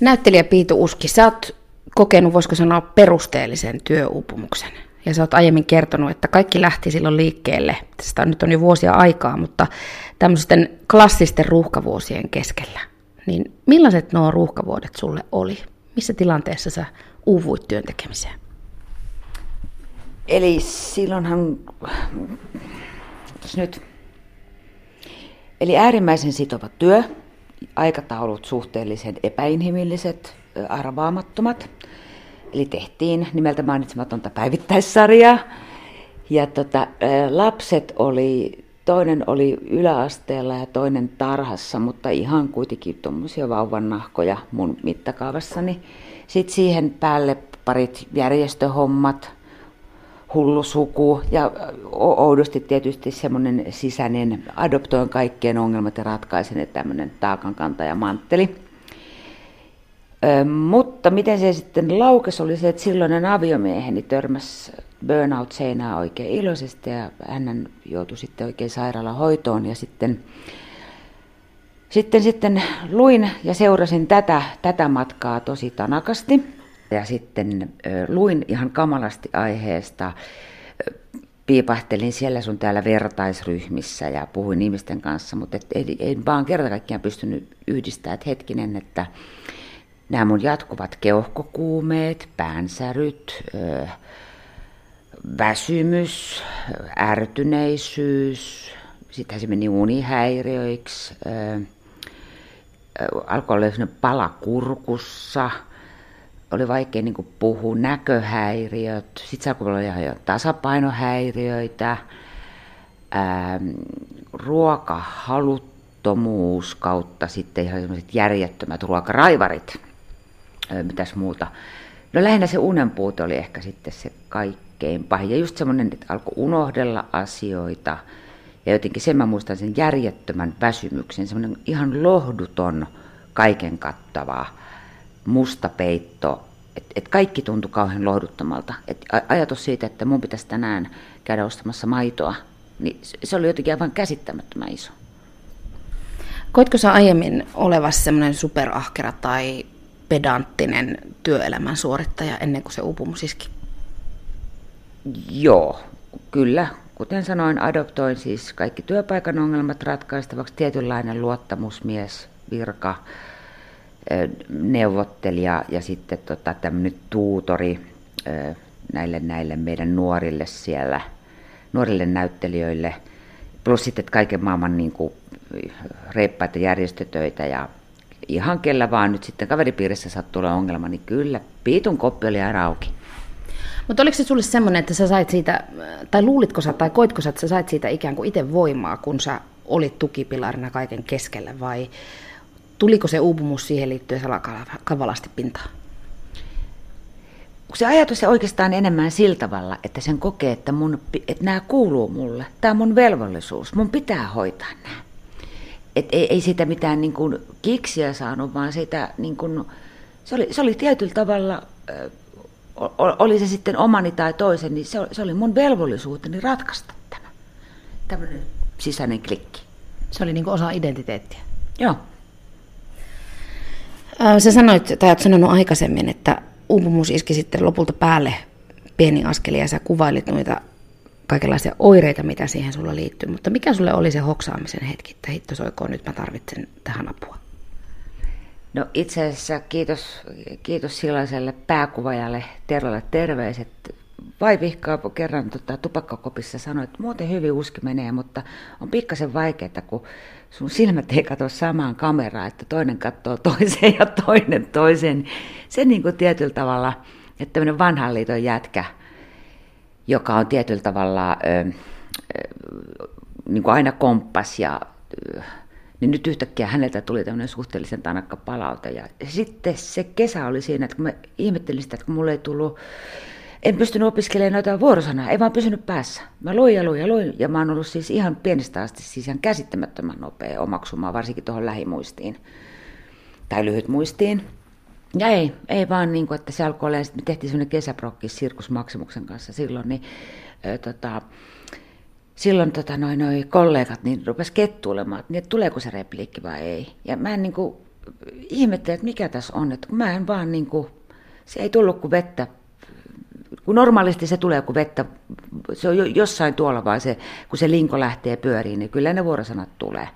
Näyttelijä Piitu Uski, sä oot kokenut, voisiko sanoa, perusteellisen työuupumuksen. Ja sä oot aiemmin kertonut, että kaikki lähti silloin liikkeelle. Tästä nyt on jo vuosia aikaa, mutta tämmöisten klassisten ruuhkavuosien keskellä. Niin millaiset nuo ruuhkavuodet sulle oli? Missä tilanteessa sä uuvuit työn tekemiseen? Eli silloinhan, nyt, eli äärimmäisen sitova työ, aikataulut suhteellisen epäinhimilliset, arvaamattomat. Eli tehtiin nimeltä mainitsematonta päivittäissarjaa. Ja tota, lapset oli, toinen oli yläasteella ja toinen tarhassa, mutta ihan kuitenkin tuommoisia vauvan nahkoja mun mittakaavassani. Sitten siihen päälle parit järjestöhommat, hullu suku ja oudosti tietysti semmoinen sisäinen adoptoin kaikkien ongelmat ja ratkaisen, että tämmöinen taakankantaja mantteli. Ö, mutta miten se sitten laukesi oli se, että silloinen aviomieheni törmäsi burnout-seinää oikein iloisesti ja hän joutui sitten oikein sairaalahoitoon ja sitten sitten, sitten luin ja seurasin tätä, tätä matkaa tosi tanakasti. Ja sitten luin ihan kamalasti aiheesta, piipahtelin siellä sun täällä vertaisryhmissä ja puhuin ihmisten kanssa, mutta et, ei, ei vaan kerta kaikkiaan pystynyt yhdistämään, että hetkinen, että nämä mun jatkuvat keuhkokuumeet, päänsäryt, väsymys, ärtyneisyys, sitten se meni unihäiriöiksi, ö, alkoi olla pala kurkussa – oli vaikea niin puhua, näköhäiriöt, sitten se alkoi olla ihan tasapainohäiriöitä, ää, ruokahaluttomuus kautta sitten ihan sellaiset järjettömät ruokaraivarit, ää, mitäs muuta. No lähinnä se unenpuute oli ehkä sitten se kaikkein pahin. Ja just semmoinen, että alkoi unohdella asioita. Ja jotenkin sen mä muistan sen järjettömän väsymyksen, semmoinen ihan lohduton, kaiken kattavaa musta peitto, että et kaikki tuntui kauhean lohduttomalta. Et ajatus siitä, että mun pitäisi tänään käydä ostamassa maitoa, niin se oli jotenkin aivan käsittämättömän iso. Koitko sä aiemmin olevassa semmoinen superahkera tai pedanttinen työelämän suorittaja ennen kuin se uupumus iski? Joo, kyllä. Kuten sanoin, adoptoin siis kaikki työpaikan ongelmat ratkaistavaksi. Tietynlainen luottamusmies, virka, neuvottelija ja sitten tota, tämmöinen tuutori näille, näille meidän nuorille siellä, nuorille näyttelijöille, plus sitten kaiken maailman niin kuin, reippaita järjestötöitä ja ihan kellä vaan nyt sitten kaveripiirissä sattuu olla ongelma, niin kyllä piitun koppi oli aina auki. Mutta oliko se sulle semmoinen, että sä sait siitä, tai luulitko sä tai koitko sä, että sä sait siitä ikään kuin itse voimaa, kun sä olit tukipilarina kaiken keskellä, vai Tuliko se uupumus siihen liittyen salakavalasti pintaan? Se ajatus on oikeastaan enemmän sillä tavalla, että sen kokee, että, mun, että nämä kuuluu mulle. Tämä on mun velvollisuus. Mun pitää hoitaa nämä. Et ei, ei sitä mitään niin kuin kiksiä saanut, vaan sitä, niin kuin, se, oli, se oli tietyllä tavalla, oli se sitten omani tai toisen, niin se, se oli mun velvollisuuteni ratkaista tämä. Tämmöinen sisäinen klikki. Se oli niin kuin osa identiteettiä. Joo. Sä sanoit, tai olet sanonut aikaisemmin, että uupumus iski sitten lopulta päälle pieni askeli ja sä kuvailit noita kaikenlaisia oireita, mitä siihen sulla liittyy. Mutta mikä sulle oli se hoksaamisen hetki, että hitto soikoon, nyt mä tarvitsen tähän apua? No itse asiassa kiitos, kiitos sellaiselle pääkuvajalle Tervalle terveiset. Vai vihkaa kerran tota, tupakkakopissa sanoi, että muuten hyvin uski menee, mutta on pikkasen vaikeaa, kun sun silmät ei katso samaan kameraan, että toinen katsoo toiseen ja toinen toiseen. Se niin kuin tietyllä tavalla, että tämmöinen vanhan liiton jätkä, joka on tietyllä tavalla ö, ö, niin kuin aina komppas ja niin nyt yhtäkkiä häneltä tuli tämmöinen suhteellisen tanakka palaute. Ja sitten se kesä oli siinä, että kun mä ihmettelin sitä, että kun mulle ei tullut en pystynyt opiskelemaan noita vuorosanaa, ei vaan pysynyt päässä. Mä luin ja luin ja luin, ja mä oon ollut siis ihan pienestä asti siis ihan käsittämättömän nopea omaksumaan, varsinkin tuohon lähimuistiin tai lyhyt muistiin. Ja ei, ei vaan niin kuin, että se alkoi olla, me tehtiin semmoinen kesäprokki Sirkus Maksimuksen kanssa silloin, niin ö, tota, silloin tota, noin, noi kollegat niin rupes kettuilemaan, niin, että tuleeko se repliikki vai ei. Ja mä en niin kuin, ihmettelin, että mikä tässä on. Että mä en vaan niin kuin, se ei tullut kuin vettä. Kun normaalisti se tulee kuin vettä, se on jossain tuolla vaan se, kun se linko lähtee pyöriin, niin kyllä ne vuorosanat tulee.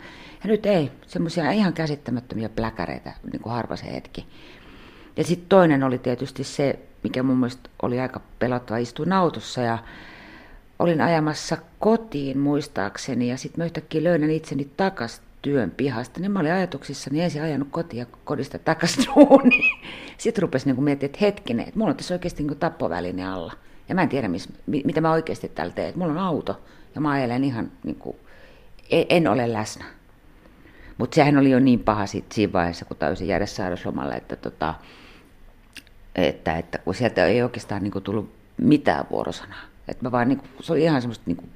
Ja nyt ei, semmoisia ihan käsittämättömiä pläkäreitä, niin kuin harva se hetki. Ja sitten toinen oli tietysti se, mikä mun mielestä oli aika pelottava, istuin autossa ja olin ajamassa kotiin muistaakseni ja sitten mä yhtäkkiä löydän itseni takas työn pihasta, niin mä olin ajatuksissani ensin ajanut ja kodista takaisin. Sitten rupesi niin miettimään, että hetkinen, että mulla on tässä oikeasti niin tappoväline alla. Ja mä en tiedä, mis, mitä mä oikeasti täällä teen. Mulla on auto ja mä ajelen ihan, niin kuin, e, en ole läsnä. Mutta sehän oli jo niin paha sit siinä vaiheessa, kun täysin jäädä sairauslomalle, että, tota, että, että kun sieltä ei oikeastaan niin kuin, tullut mitään vuorosanaa. Että mä vaan, niin kuin, se oli ihan semmoista niin kuin,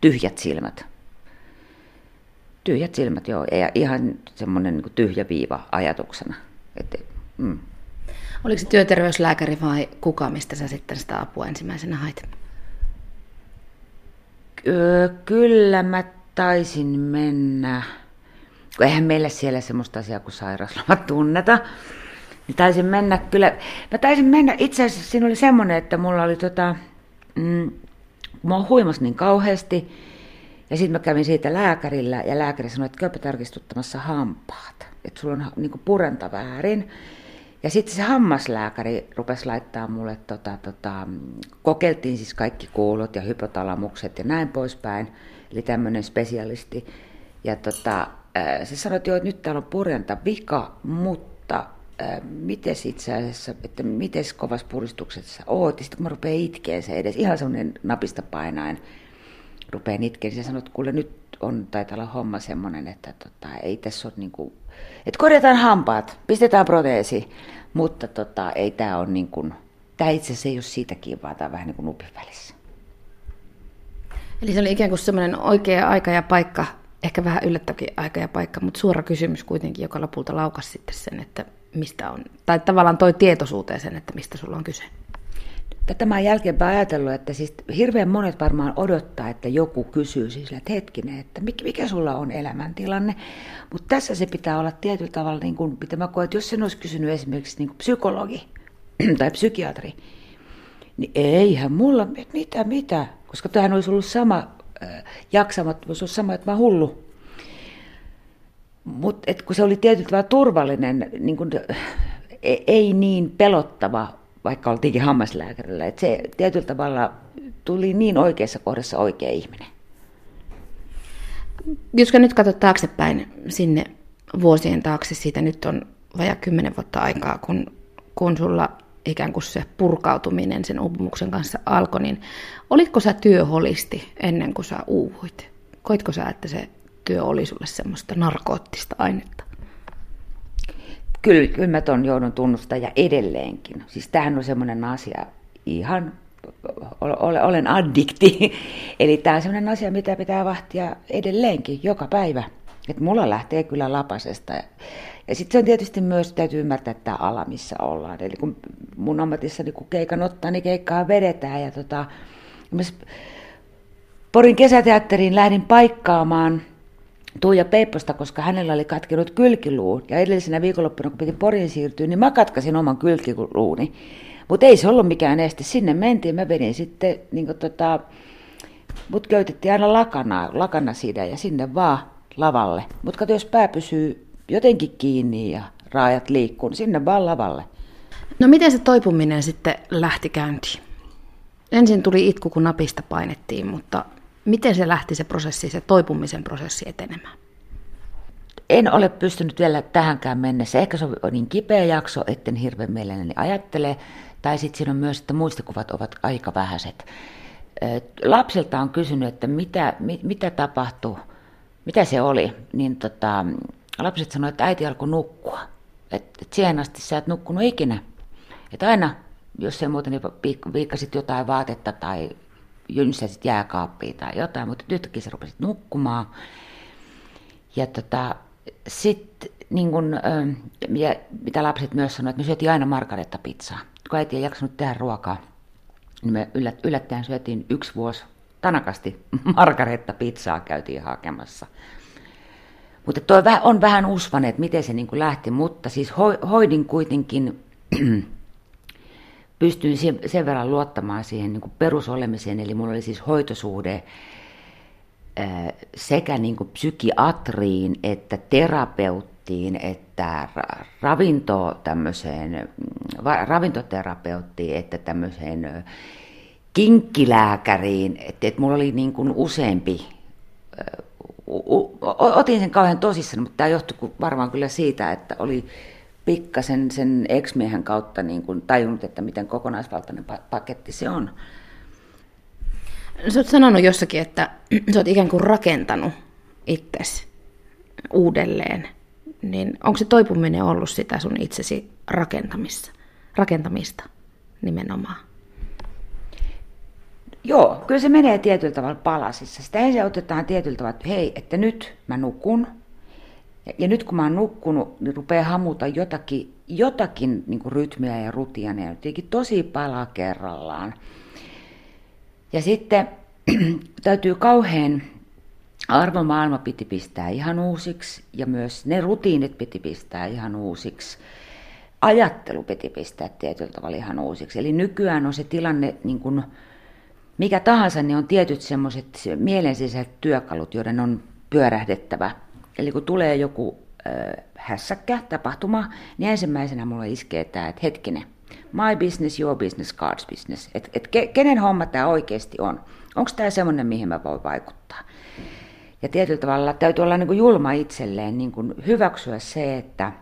tyhjät silmät. Tyhjät silmät, joo. Ja ihan semmoinen niin tyhjä viiva ajatuksena. Että, mm. Oliko se työterveyslääkäri vai kuka, mistä sä sitten sitä apua ensimmäisenä hait? Kyllä mä taisin mennä, kun eihän meillä siellä semmoista asiaa kuin sairausloma tunneta, niin taisin mennä kyllä, mä taisin mennä, itse asiassa siinä oli semmoinen, että mulla oli tota, mm, mua huimas niin kauheasti, ja sitten mä kävin siitä lääkärillä, ja lääkäri sanoi, että käypä tarkistuttamassa hampaat, että sulla on niin purenta väärin. Ja sitten se hammaslääkäri rupesi laittaa mulle, tota, tota, kokeiltiin siis kaikki kuulot ja hypotalamukset ja näin poispäin, eli tämmöinen spesialisti. Ja tota, se sanoi, että, joo, että nyt täällä on purenta vika, mutta miten itse asiassa, että miten kovassa puristuksessa oot. Ja sitten kun mä rupean itkeen se edes, ihan semmoinen napista painaen, rupean itkeen, niin se sanoi, että kuule nyt on, taitaa olla homma semmoinen, että tota, ei tässä ole niin kuin, että korjataan hampaat, pistetään proteesi, mutta tota, ei tämä ole niin kuin, tämä itse asiassa ei ole siitäkin, vaan tämä on vähän niin kuin nupin välissä. Eli se oli ikään kuin semmoinen oikea aika ja paikka, ehkä vähän yllättävä aika ja paikka, mutta suora kysymys kuitenkin, joka lopulta laukasi sitten sen, että mistä on, tai tavallaan toi tietoisuuteen sen, että mistä sulla on kyse. Tätä mä jälkeenpäin ajatellut, että siis hirveän monet varmaan odottaa, että joku kysyy siis, että hetkinen, että mikä sulla on elämäntilanne. Mutta tässä se pitää olla tietyllä tavalla, niin kuin, mitä mä koen, että jos sen olisi kysynyt esimerkiksi niin kuin psykologi tai psykiatri, niin eihän mulla, mitä, mitä, koska tähän olisi ollut sama äh, jaksamattomuus, olisi sama, että mä hullu. Mutta kun se oli tietyllä tavalla turvallinen, niin kun, e, ei niin pelottava vaikka oltiinkin hammaslääkärillä. Että se tietyllä tavalla tuli niin oikeassa kohdassa oikea ihminen. Jos nyt katsot taaksepäin sinne vuosien taakse, siitä nyt on vajaa kymmenen vuotta aikaa, kun, kun sulla ikään kuin se purkautuminen sen uupumuksen kanssa alkoi, niin olitko sä työholisti ennen kuin sä uuvuit? Koitko sä, että se työ oli sulle semmoista narkoottista ainetta? Kyllä, kyllä mä ton joudun tunnustaa ja edelleenkin. Siis tämähän on semmoinen asia ihan, olen addikti. Eli tämä on semmoinen asia, mitä pitää vahtia edelleenkin, joka päivä. että mulla lähtee kyllä lapasesta. Ja sitten se on tietysti myös, täytyy ymmärtää tämä ala, missä ollaan. Eli kun mun ammatissa niin kun keikan ottaa, niin keikkaa vedetään. Ja tota, Porin kesäteatteriin lähdin paikkaamaan – Tuija Peipposta, koska hänellä oli katkenut kylkiluu. Ja edellisenä viikonloppuna, kun piti Porin siirtyä, niin mä katkasin oman kylkiluuni. Mutta ei se ollut mikään este. Sinne mentiin. Mä vedin sitten, niin tota, mut köytettiin aina lakana, lakana siitä ja sinne vaan lavalle. Mutta kato, jos pää pysyy jotenkin kiinni ja raajat liikkuu, niin sinne vaan lavalle. No miten se toipuminen sitten lähti käyntiin? Ensin tuli itku, kun napista painettiin, mutta Miten se lähti se prosessi, se toipumisen prosessi etenemään? En ole pystynyt vielä tähänkään mennessä. Ehkä se on niin kipeä jakso, etten hirveän mielelläni ajattele. Tai sitten siinä on myös, että muistikuvat ovat aika vähäiset. Lapsilta on kysynyt, että mitä, mitä tapahtui, mitä se oli. Niin tota, lapset sanoivat, että äiti alkoi nukkua. Että et siihen asti sä et nukkunut ikinä. Että aina, jos ei muuten niin viikkasit jotain vaatetta tai jynsäsit jääkaappiin tai jotain, mutta yhtäkkiä sä rupesit nukkumaan. Ja tota, sitten niin ja mitä lapset myös sanoivat, että me syötiin aina margaretta pizzaa. Kun äiti ei jaksanut tehdä ruokaa, niin me yllättäen syötiin yksi vuosi tanakasti margaretta pizzaa käytiin hakemassa. Mutta toi on vähän usvan, että miten se niin lähti, mutta siis hoidin kuitenkin, pystyin sen verran luottamaan siihen niin kuin perusolemiseen, eli mulla oli siis hoitosuhde sekä niin kuin psykiatriin että terapeuttiin, että ravinto tämmöiseen, ravintoterapeuttiin, että tämmöiseen kinkkilääkäriin, että, että mulla oli niin kuin useampi otin sen kauhean tosissaan, mutta tämä johtui varmaan kyllä siitä, että oli pikkasen sen ex-miehen kautta niin kuin tajunnut, että miten kokonaisvaltainen paketti se on. Sä oot sanonut jossakin, että sä oot ikään kuin rakentanut itsesi uudelleen. Niin onko se toipuminen ollut sitä sun itsesi rakentamista, rakentamista nimenomaan? Joo, kyllä se menee tietyllä tavalla palasissa. Sitä ensin otetaan tietyllä tavalla, että hei, että nyt mä nukun. Ja, ja nyt kun mä oon nukkunut, niin rupeaa hamuta jotakin, jotakin niin kuin rytmiä ja rutiineja, jotenkin tosi pala kerrallaan. Ja sitten täytyy kauhean arvomaailma piti pistää ihan uusiksi ja myös ne rutiinit piti pistää ihan uusiksi. Ajattelu piti pistää tietyllä tavalla ihan uusiksi. Eli nykyään on se tilanne niin kuin, mikä tahansa, niin on tietyt semmoiset mielensisäiset työkalut, joiden on pyörähdettävä. Eli kun tulee joku äh, hässäkkä, tapahtuma, niin ensimmäisenä mulla iskee tämä, että hetkinen, my business, your business, God's business. Että et ke, kenen homma tämä oikeasti on? Onko tämä semmoinen, mihin mä voin vaikuttaa? Ja tietyllä tavalla täytyy olla niin kuin julma itselleen, niin kuin hyväksyä se, että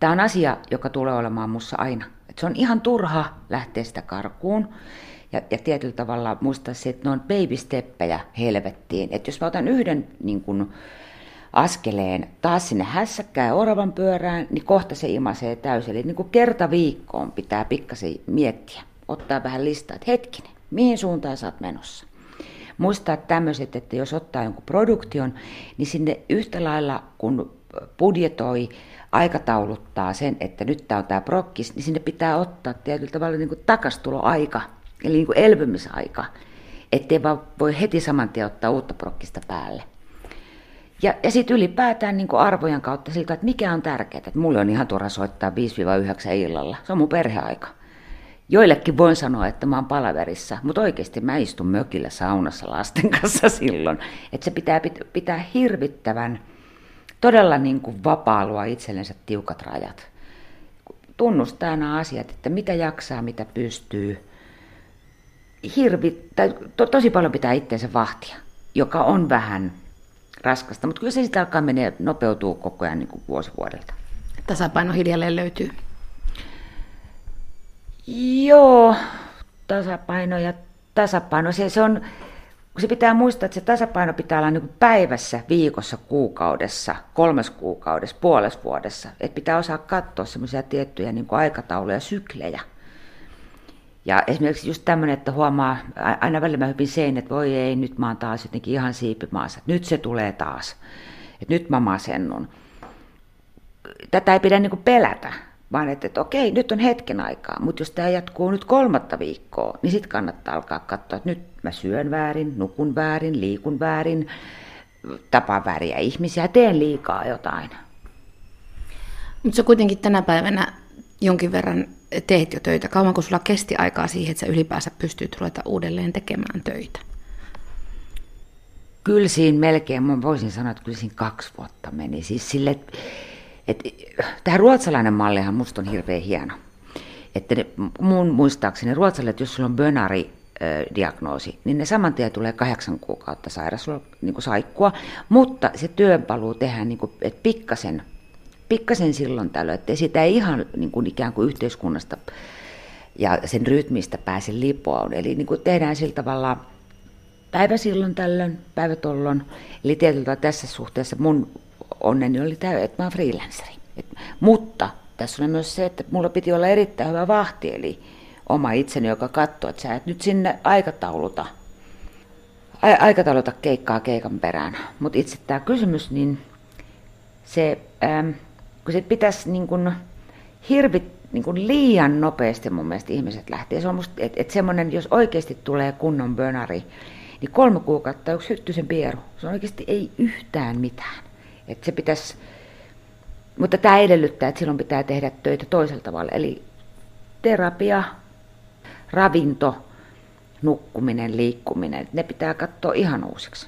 tämä on asia, joka tulee olemaan mussa aina. Et se on ihan turha lähteä sitä karkuun. Ja, ja tietyllä tavalla muistaa se, että ne on baby-steppejä helvettiin. Että jos mä otan yhden niin kun, askeleen taas sinne hässäkkään oravan pyörään, niin kohta se imasee täysin. Eli niin kuin kerta viikkoon pitää pikkasen miettiä, ottaa vähän listaa, että hetkinen, mihin suuntaan sä oot menossa. Muistaa tämmöiset, että jos ottaa jonkun produktion, niin sinne yhtä lailla kun budjetoi, aikatauluttaa sen, että nyt tämä on tämä prokkis, niin sinne pitää ottaa tietyllä tavalla niin kuin takastuloaika eli niin kuin elpymisaika, ettei vaan voi heti saman tien ottaa uutta prokkista päälle. Ja, ja sitten ylipäätään niin kuin arvojen kautta siltä, että mikä on tärkeää. Että mulle on ihan turha soittaa 5-9 illalla. Se on mun perheaika. Joillekin voin sanoa, että mä oon palaverissa, mutta oikeasti mä istun mökillä saunassa lasten kanssa silloin. Että se pitää pitää hirvittävän, todella niin kuin vapaa itsellensä tiukat rajat. Tunnustaa nämä asiat, että mitä jaksaa, mitä pystyy – hirvi, tai to, tosi paljon pitää itseensä vahtia, joka on vähän raskasta, mutta kyllä se sitten alkaa menee, nopeutuu koko ajan niin kuin vuosi vuodelta. Tasapaino hiljalleen löytyy. Joo, tasapaino ja tasapaino. Se, se on, kun se pitää muistaa, että se tasapaino pitää olla niin päivässä, viikossa, kuukaudessa, kolmes kuukaudessa, puolessa vuodessa. Että pitää osaa katsoa semmoisia tiettyjä niin aikatauluja, syklejä. Ja esimerkiksi just tämmöinen, että huomaa, aina välillä mä hypin sein, että voi ei, nyt mä oon taas jotenkin ihan siipimaassa, nyt se tulee taas, että nyt mä masennun. Tätä ei pidä niin pelätä, vaan että, että okei, nyt on hetken aikaa, mutta jos tämä jatkuu nyt kolmatta viikkoa, niin sitten kannattaa alkaa katsoa, että nyt mä syön väärin, nukun väärin, liikun väärin, tapaan vääriä ihmisiä, teen liikaa jotain. Mutta se kuitenkin tänä päivänä jonkin verran teet jo töitä? Kauanko sulla kesti aikaa siihen, että sä ylipäänsä pystyt ruveta uudelleen tekemään töitä? Kyllä siinä melkein, mä voisin sanoa, että kyllä siinä kaksi vuotta meni. Siis sille, että, että tämä ruotsalainen mallihan musta on hirveän hieno. Että ne, mun muistaakseni ruotsalainen, että jos sulla on bönari, diagnoosi, niin ne saman tien tulee kahdeksan kuukautta sairaus, niin saikkua, mutta se työpaluu tehdään niin kuin, että pikkasen pikkasen silloin tällöin, että sitä ei ihan niin kuin ikään kuin yhteiskunnasta ja sen rytmistä pääse lipoon. Eli niin kuin tehdään sillä tavalla päivä silloin tällöin, päivä tollon. Eli tietyllä tässä suhteessa mun onneni oli tämä, että mä oon freelanceri. Et, mutta tässä on myös se, että mulla piti olla erittäin hyvä vahti, eli oma itseni, joka katsoo, että sä et nyt sinne aikatauluta, a- aikatauluta keikkaa keikan perään. Mutta itse tämä kysymys, niin se... Ähm, kun se pitäisi niin kuin hirvit, niin kuin liian nopeasti mun mielestä ihmiset lähtee. Se on musta, että et semmoinen, jos oikeasti tulee kunnon bönari, Niin kolme kuukautta yksi hyttysen pieru. Se on oikeasti ei yhtään mitään. Et se pitäisi, mutta tämä edellyttää, että silloin pitää tehdä töitä toisella tavalla. Eli terapia, ravinto, nukkuminen, liikkuminen, ne pitää katsoa ihan uusiksi.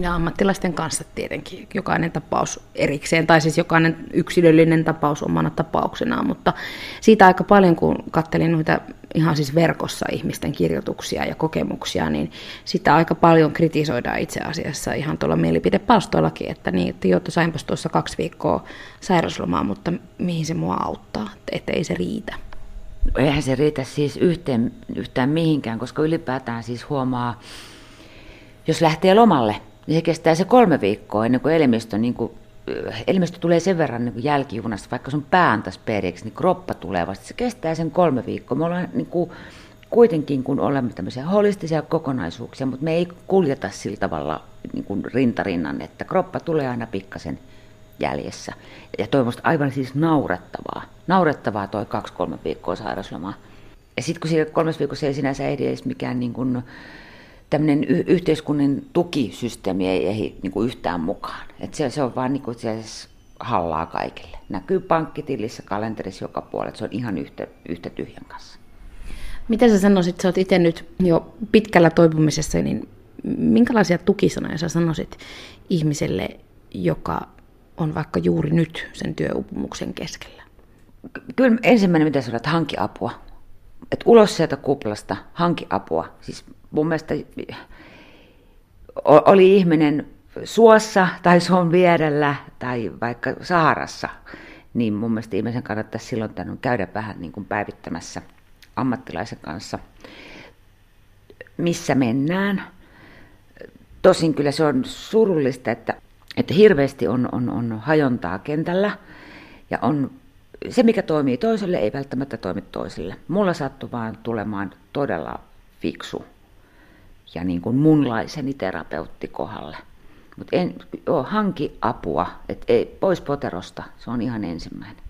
Ja ammattilaisten kanssa tietenkin jokainen tapaus erikseen, tai siis jokainen yksilöllinen tapaus omana tapauksenaan, mutta siitä aika paljon, kun kattelin noita ihan siis verkossa ihmisten kirjoituksia ja kokemuksia, niin sitä aika paljon kritisoidaan itse asiassa ihan tuolla mielipidepalstoillakin, että niin, että joo, sainpas tuossa kaksi viikkoa sairauslomaa, mutta mihin se mua auttaa, että ei se riitä. Eihän se riitä siis yhteen, yhtään mihinkään, koska ylipäätään siis huomaa, jos lähtee lomalle, niin se kestää se kolme viikkoa ennen kuin elimistö, niin kuin, elimistö tulee sen verran niin jälkijunasta, vaikka sun pää antaisi periksi, niin kroppa tulee vasta. Se kestää sen kolme viikkoa. Me ollaan niin kuin, kuitenkin, kun olemme tämmöisiä holistisia kokonaisuuksia, mutta me ei kuljeta sillä tavalla niin kuin rintarinnan, että kroppa tulee aina pikkasen jäljessä. Ja toi aivan siis naurettavaa. Naurettavaa toi kaksi-kolme viikkoa sairauslomaa. Ja sitten kun siinä kolmes viikossa ei sinänsä ehdi edes mikään niin kuin, tämmöinen y- yhteiskunnan tukisysteemi ei ehdi niin kuin yhtään mukaan. Et se, se on vaan niin kuin hallaa kaikille. Näkyy pankkitilissä, kalenterissa joka puolella, se on ihan yhtä, yhtä tyhjän kanssa. Mitä sä sanoisit, sä oot itse nyt jo pitkällä toipumisessa, niin minkälaisia tukisanoja sä sanoisit ihmiselle, joka on vaikka juuri nyt sen työupumuksen keskellä? Kyllä ensimmäinen, mitä sanoit, hanki apua. Et ulos sieltä kuplasta, hanki apua. Siis mun mielestä oli ihminen suossa tai suon vierellä tai vaikka Saarassa, niin mun mielestä ihmisen kannattaisi silloin käydä vähän niin kuin päivittämässä ammattilaisen kanssa, missä mennään. Tosin kyllä se on surullista, että, että hirveästi on, on, on hajontaa kentällä ja on se, mikä toimii toiselle, ei välttämättä toimi toiselle. Mulla sattui vaan tulemaan todella fiksu ja niin kuin munlaiseni terapeutti kohdalle. Mutta hanki apua, et ei, pois poterosta, se on ihan ensimmäinen.